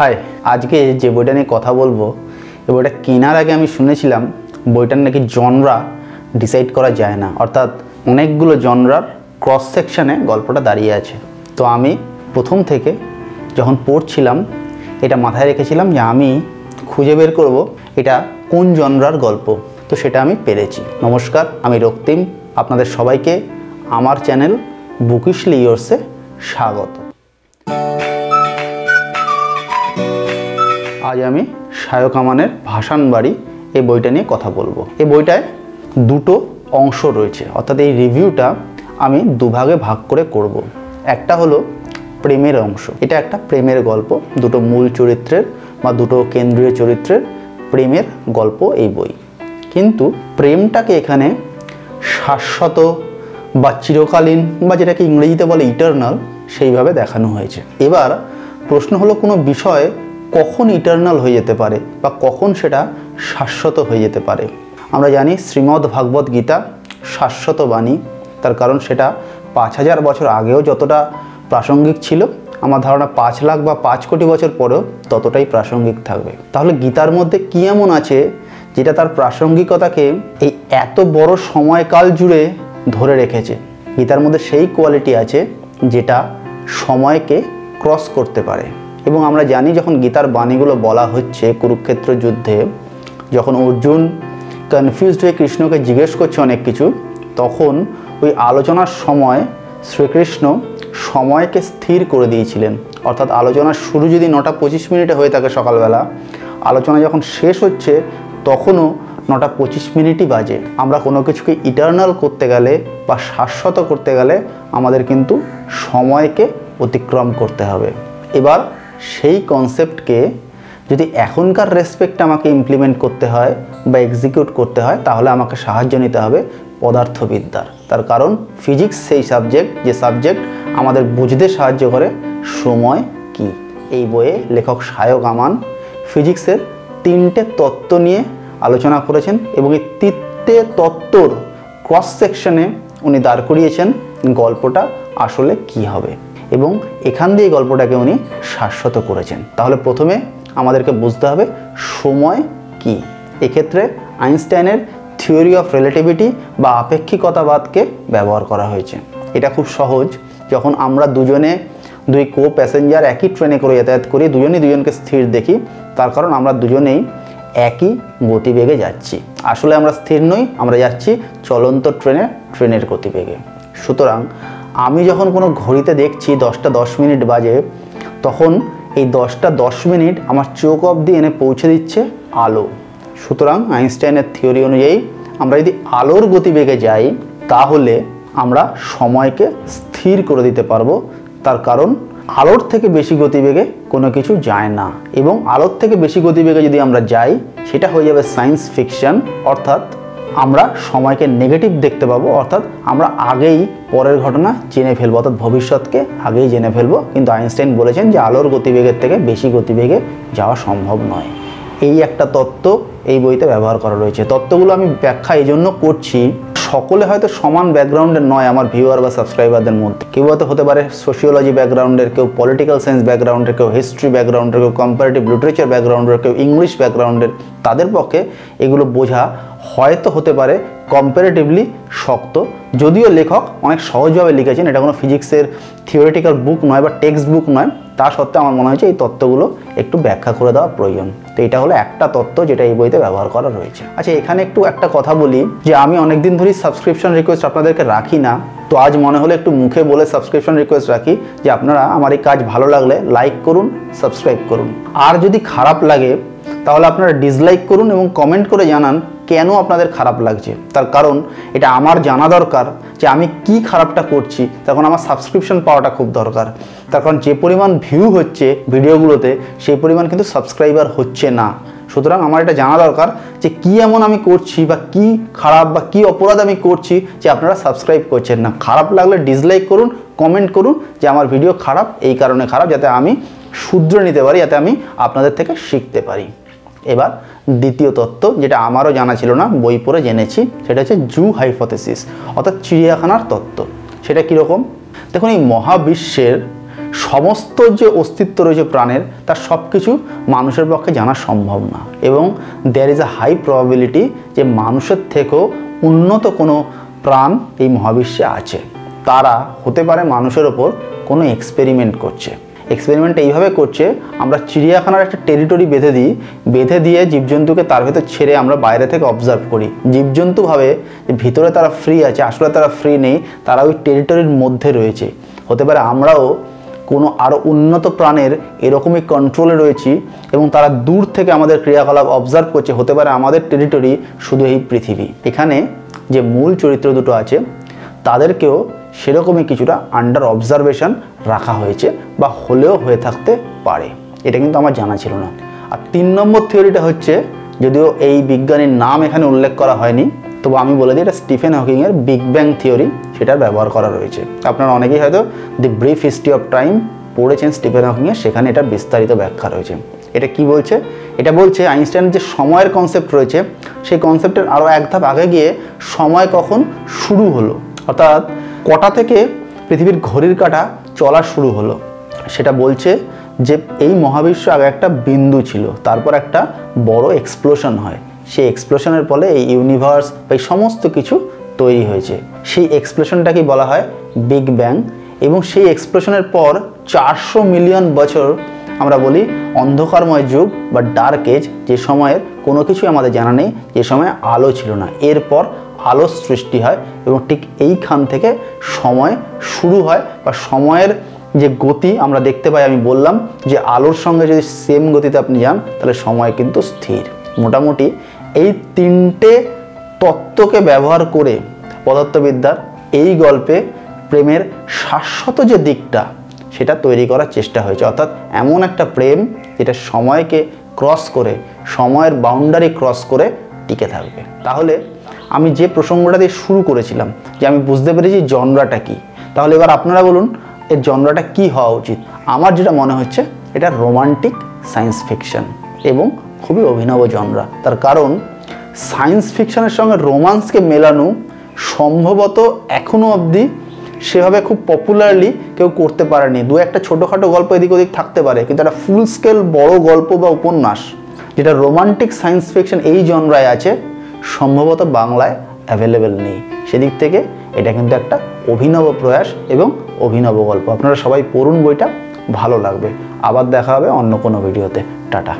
High আজকে যে বইটা নিয়ে কথা বলব, এই বইটা কেনার আগে আমি শুনেছিলাম, বইটার নাকি জনরা ডিসাইড করা যায় না। অর্থাৎ অনেকগুলো জনরার ক্রস সেকশানে গল্পটা দাঁড়িয়ে আছে। তো আমি প্রথম থেকে যখন পড়ছিলাম, এটা মাথায় রেখেছিলাম যে আমি খুঁজে বের করব এটা কোন জনরার গল্প। তো সেটা আমি পেরেছি। নমস্কার, আমি রক্তিম। আপনাদের সবাইকে আমার চ্যানেল বুকিশলি ইয়োর্সে স্বাগত। আজ আমি সায়ক আমানের ভাসান বাড়ি এই বইটা নিয়ে কথা বলব। এই বইটায় দুটো অংশ রয়েছে, অর্থাৎ এই রিভিউটা আমি দুভাগে ভাগ করে করব। একটা হলো প্রেমের অংশ, এটা একটা প্রেমের গল্প, দুটো মূল চরিত্রের বা দুটো কেন্দ্রীয় চরিত্রের প্রেমের গল্প এই বই। কিন্তু প্রেমটাকে এখানে শাশ্বত বা চিরকালীন বা যেটাকে ইংরেজিতে বলে ইটারনাল সেইভাবে দেখানো হয়েছে। এবার প্রশ্ন হলো কোনো বিষয় কখন ইটারনাল হয়ে যেতে পারে বা কখন সেটা শাশ্বত হয়ে যেতে পারে? আমরা জানি শ্রীমদ্ ভাগবত গীতা শাশ্বত বাণী। তার কারণ সেটা পাঁচ হাজার বছর আগেও যতটা প্রাসঙ্গিক ছিল, আমার ধারণা পাঁচ লাখ বা পাঁচ কোটি বছর পরেও ততটাই প্রাসঙ্গিক থাকবে। তাহলে গীতার মধ্যে কী এমন আছে যেটা তার প্রাসঙ্গিকতাকে এই এত বড় সময়কাল জুড়ে ধরে রেখেছে? গীতার মধ্যে সেই কোয়ালিটি আছে যেটা সময়কে ক্রস করতে পারে। এবং আমরা জানি যখন গীতার বাণীগুলো বলা হচ্ছে কুরুক্ষেত্র যুদ্ধে, যখন অর্জুন কনফিউজড হয়ে কৃষ্ণকে জিজ্ঞেস করছে অনেক কিছু, তখন ওই আলোচনার সময় শ্রীকৃষ্ণ সময়কে স্থির করে দিয়েছিলেন। অর্থাৎ আলোচনার শুরু যদি নটা পঁচিশ মিনিটে হয়ে থাকে সকালবেলা, আলোচনা যখন শেষ হচ্ছে, তখনও নটা পঁচিশ মিনিটই বাজে। আমরা কোনো কিছুকে ইটার্নাল করতে গেলে বা শাশ্বত করতে গেলে আমাদের কিন্তু সময়কে অতিক্রম করতে হবে। এবার সেই কনসেপ্টকে যদি এখনকার রেসপেক্ট আমাকে ইমপ্লিমেন্ট করতে হয় বা এক্সিকিউট করতে হয়, তাহলে আমাকে সাহায্য নিতে হবে পদার্থবিদ্যার। তার কারণ ফিজিক্স সেই সাবজেক্ট যে সাবজেক্ট আমাদের বুঝতে সাহায্য করে সময় কি? এই বইয়ে লেখক সায়ক আমান ফিজিক্সের তিনটে তত্ত্ব নিয়ে আলোচনা করেছেন এবং এই তিনটে তত্ত্বর ক্রস সেকশনে উনি দাঁড় করিয়েছেন গল্পটা আসলে কি হবে। এবং এখান দিয়ে গল্পটাকে উনি শাশ্বত করেছেন। তাহলে প্রথমে আমাদেরকে বুঝতে হবে সময় কি। এক্ষেত্রে আইনস্টাইনের থিওরি অফ রিলেটিভিটি বা আপেক্ষিকতাবাদকে ব্যবহার করা হয়েছে। এটা খুব সহজ। যখন আমরা দুজনে দুই কো প্যাসেঞ্জার একই ট্রেনে করে যাতায়াত করি, দুজনেই দুজনকে স্থির দেখি, তার কারণ আমরা দুজনেই একই গতিবেগে যাচ্ছি। আসলে আমরা স্থির নই, আমরা যাচ্ছি চলন্ত ট্রেনে, ট্রেনের গতিবেগে। সুতরাং আমি যখন কোনো ঘড়িতে দেখছি দশটা দশ মিনিট বাজে, তখন এই দশটা দশ মিনিট আমার চোখ অবধি এনে পৌঁছে দিচ্ছে আলো। সুতরাং আইনস্টাইনের থিওরি অনুযায়ী আমরা যদি আলোর গতিবেগে যাই, তাহলে আমরা সময়কে স্থির করে দিতে পারব। তার কারণ আলোর থেকে বেশি গতিবেগে কোনো কিছু যায় না এবং আলোর থেকে বেশি গতিবেগে যদি আমরা যাই, সেটা হয়ে যাবে সায়েন্স ফিকশন, অর্থাৎ আমরা সময়কে নেগেটিভ দেখতে পাবো, অর্থাৎ আমরা আগেই পরের ঘটনা জেনে ফেলব, অর্থাৎ ভবিষ্যৎকে আগেই জেনে ফেলব। কিন্তু আইনস্টাইন বলেছেন যে আলোর গতিবেগের থেকে বেশি গতিবেগে যাওয়া সম্ভব নয়। এই একটা তত্ত্ব এই বইতে ব্যবহার করা রয়েছে। তত্ত্বগুলো আমি ব্যাখ্যা এই জন্য করছি সকলে হয়তো সমান ব্যাকগ্রাউন্ডের নয় আমার ভিউয়ার বা সাবস্ক্রাইবারদের মধ্যে। কেউ হয়তো হতে পারে সোশিওলজি ব্যাকগ্রাউন্ডের, কেউ পলিটিক্যাল সায়েন্স ব্যাকগ্রাউন্ডের, কেউ হিস্ট্রি ব্যাকগ্রাউন্ডের, কেউ কম্পারেটিভ লিটারেচার ব্যাকগ্রাউন্ডের, কেউ ইংলিশ ব্যাকগ্রাউন্ডের। তাদের পক্ষে এগুলো বোঝা হয়তো হতে পারে কম্পারেটিভলি শক্ত। যদিও লেখক অনেক সহজভাবে লিখেছেন, এটা কোনো ফিজিক্সের থিওরিটিক্যাল বুক নয় বা টেক্সট বুক নয়। তা সত্ত্বেও আমার মনে হয়েছে এই তত্ত্বগুলো একটু ব্যাখ্যা করে দেওয়া প্রয়োজন। তো এটা হলো একটা তত্ত্ব যেটা এই বইতে ব্যবহার করা রয়েছে। আচ্ছা এখানে একটু একটা কথা বলি যে আমি অনেকদিন ধরেই সাবস্ক্রিপশন রিকোয়েস্ট আপনাদেরকে রাখি না। তো আজ মনে হলো একটু মুখে বলে সাবস্ক্রিপশন রিকোয়েস্ট রাখি যে আপনারা আমার এই কাজ ভালো লাগলে লাইক করুন সাবস্ক্রাইব করুন। আর যদি খারাপ লাগে, তাহলে আপনারা ডিসলাইক করুন এবং কমেন্ট করে জানান কেন আপনাদের খারাপ লাগছে? তার কারণ এটা আমার জানা দরকার যে আমি কি খারাপটা করছি, তখন আমার সাবস্ক্রিপশন পাওয়াটা খুব দরকার। তার কারণ যে পরিমাণ ভিউ হচ্ছে ভিডিওগুলোতে, সেই পরিমাণ কিন্তু সাবস্ক্রাইবার হচ্ছে না। সুতরাং আমার এটা জানা দরকার যে কি এমন আমি করছি বা কি খারাপ বা কি অপরাধ আমি করছি যে আপনারা সাবস্ক্রাইব করছেন না। খারাপ লাগলে ডিসলাইক করুন কমেন্ট করুন যে আমার ভিডিও খারাপ, এই কারণে খারাপ, যাতে আমি শুধরে নিতে পারি, যাতে আমি আপনাদের থেকে শিখতে পারি। এবার দ্বিতীয় তত্ত্ব যেটা আমারও জানা ছিল না, বই পড়ে জেনেছি, সেটা হচ্ছে জু হাইপোথেসিস, অর্থাৎ চিড়িয়াখানার তত্ত্ব। সেটা কীরকম? দেখুন, এই মহাবিশ্বের সমস্ত যে অস্তিত্ব রয়েছে প্রাণের, তার সব কিছু মানুষের পক্ষে জানা সম্ভব না। এবং there is a high probability যে মানুষের থেকেও উন্নত কোনো প্রাণ এই মহাবিশ্বে আছে। তারা হতে পারে মানুষের ওপর কোনো এক্সপেরিমেন্ট করছে। এক্সপেরিমেন্ট এইভাবে করছে, আমরা চিড়িয়াখানার একটা টেরিটরি বেঁধে দিই, বেঁধে দিয়ে জীবজন্তুকে তার ভেতর ছেড়ে আমরা বাইরে থেকে অবজার্ভ করি। জীবজন্তু ভাবে যে ভিতরে তারা ফ্রি আছে, আসলে তারা ফ্রি নেই, তারা ওই টেরিটরির মধ্যে রয়েছে। হতে পারে আমরাও কোনো আরও উন্নত প্রাণের এরকমই কন্ট্রোলে রয়েছি এবং তারা দূর থেকে আমাদের ক্রিয়াকলাপ অবজার্ভ করছে, হতে পারে আমাদের টেরিটরি শুধু এই পৃথিবী। এখানে যে মূল চরিত্র দুটো আছে, তাদেরকেও সেরকমই কিছুটা আন্ডার অবজারভেশন রাখা হয়েছে বা হলেও হয়ে থাকতে পারে। এটা কিন্তু আমার জানা ছিল না। আর তিন নম্বর থিওরিটা হচ্ছে, যদিও এই বিজ্ঞানীর নাম এখানে উল্লেখ করা হয়নি, তবু আমি বলে দিই, এটা স্টিফেন হকিংয়ের বিগ ব্যাং থিওরি, সেটার ব্যবহার করা রয়েছে। আপনারা অনেকেই হয়তো the brief history of time পড়েছেন স্টিফেন হকিংয়ের, সেখানে এটা বিস্তারিত ব্যাখ্যা রয়েছে। এটা কি বলছে? এটা বলছে, আইনস্টাইনের যে সময়ের কনসেপ্ট রয়েছে, সেই কনসেপ্টের আরও এক ধাপ আগে গিয়ে সময় কখন শুরু হলো। অর্থাৎ কটা থেকে পৃথিবীর ঘড়ির কাঁটা চলা শুরু হলো। সেটা বলছে যে এই মহাবিশ্ব আগে একটা বিন্দু ছিল, তারপর একটা বড় এক্সপ্লোশন হয়। সেই এক্সপ্লোশনের ফলে এই ইউনিভার্স বা এই সমস্ত কিছু তৈরি হয়েছে। সেই এক্সপ্লোশনটাকেই বলা হয়? বিগ ব্যাং এবং সেই এক্সপ্লোশনের পর চারশো মিলিয়ন বছর আমরা বলি অন্ধকারময় যুগ বা ডার্ক এজ যে সময়ের কোনো কিছুই আমাদের জানা নেই, যে সময় আলো ছিল না। এরপর আলোর সৃষ্টি হয় এবং ঠিক এইখান থেকে সময় শুরু হয় বা সময়ের যে গতি আমরা দেখতে পাই, আমি বললাম যে আলোর সঙ্গে যদি সেম গতিতে আপনি যান, তাহলে সময় কিন্তু স্থির। মোটামুটি এই তিনটে তত্ত্বকে ব্যবহার করে পদার্থবিদ্যার এই গল্পে প্রেমের শাশ্বত যে দিকটা, সেটা তৈরি করার চেষ্টা হয়েছে। অর্থাৎ এমন একটা প্রেম যেটা সময়কে ক্রস করে, সময়ের বাউন্ডারি ক্রস করে টিকে থাকবে। তাহলে আমি যে প্রসঙ্গটা দিয়ে শুরু করেছিলাম যে আমি বুঝতে পেরেছি জনরাটা কি, তাহলে এবার আপনারা বলুন এর জনরাটা কি হওয়া উচিত? আমার যেটা মনে হচ্ছে, এটা রোমান্টিক সায়েন্স ফিকশন এবং খুবই অভিনব জনরা। তার কারণ সায়েন্স ফিকশনের সঙ্গে রোমান্সকে মেলানো সম্ভবত এখনও অবধি সেভাবে খুব পপুলারলি কেউ করতে পারেনি। দু একটা ছোটোখাটো গল্প এদিক ওদিক থাকতে পারে, কিন্তু একটা ফুল স্কেল বড় গল্প বা উপন্যাস, যেটা রোমান্টিক সায়েন্স ফিকশন এই জনরায় আছে সম্ভবত বাংলায় অ্যাভেলেবেল নেই। সেদিক থেকে এটা কিন্তু একটা অভিনব প্রয়াস এবং অভিনব গল্প। আপনারা সবাই পড়ুন বইটা, ভালো লাগবে। আবার দেখা হবে অন্য কোনো ভিডিওতে। টাটা।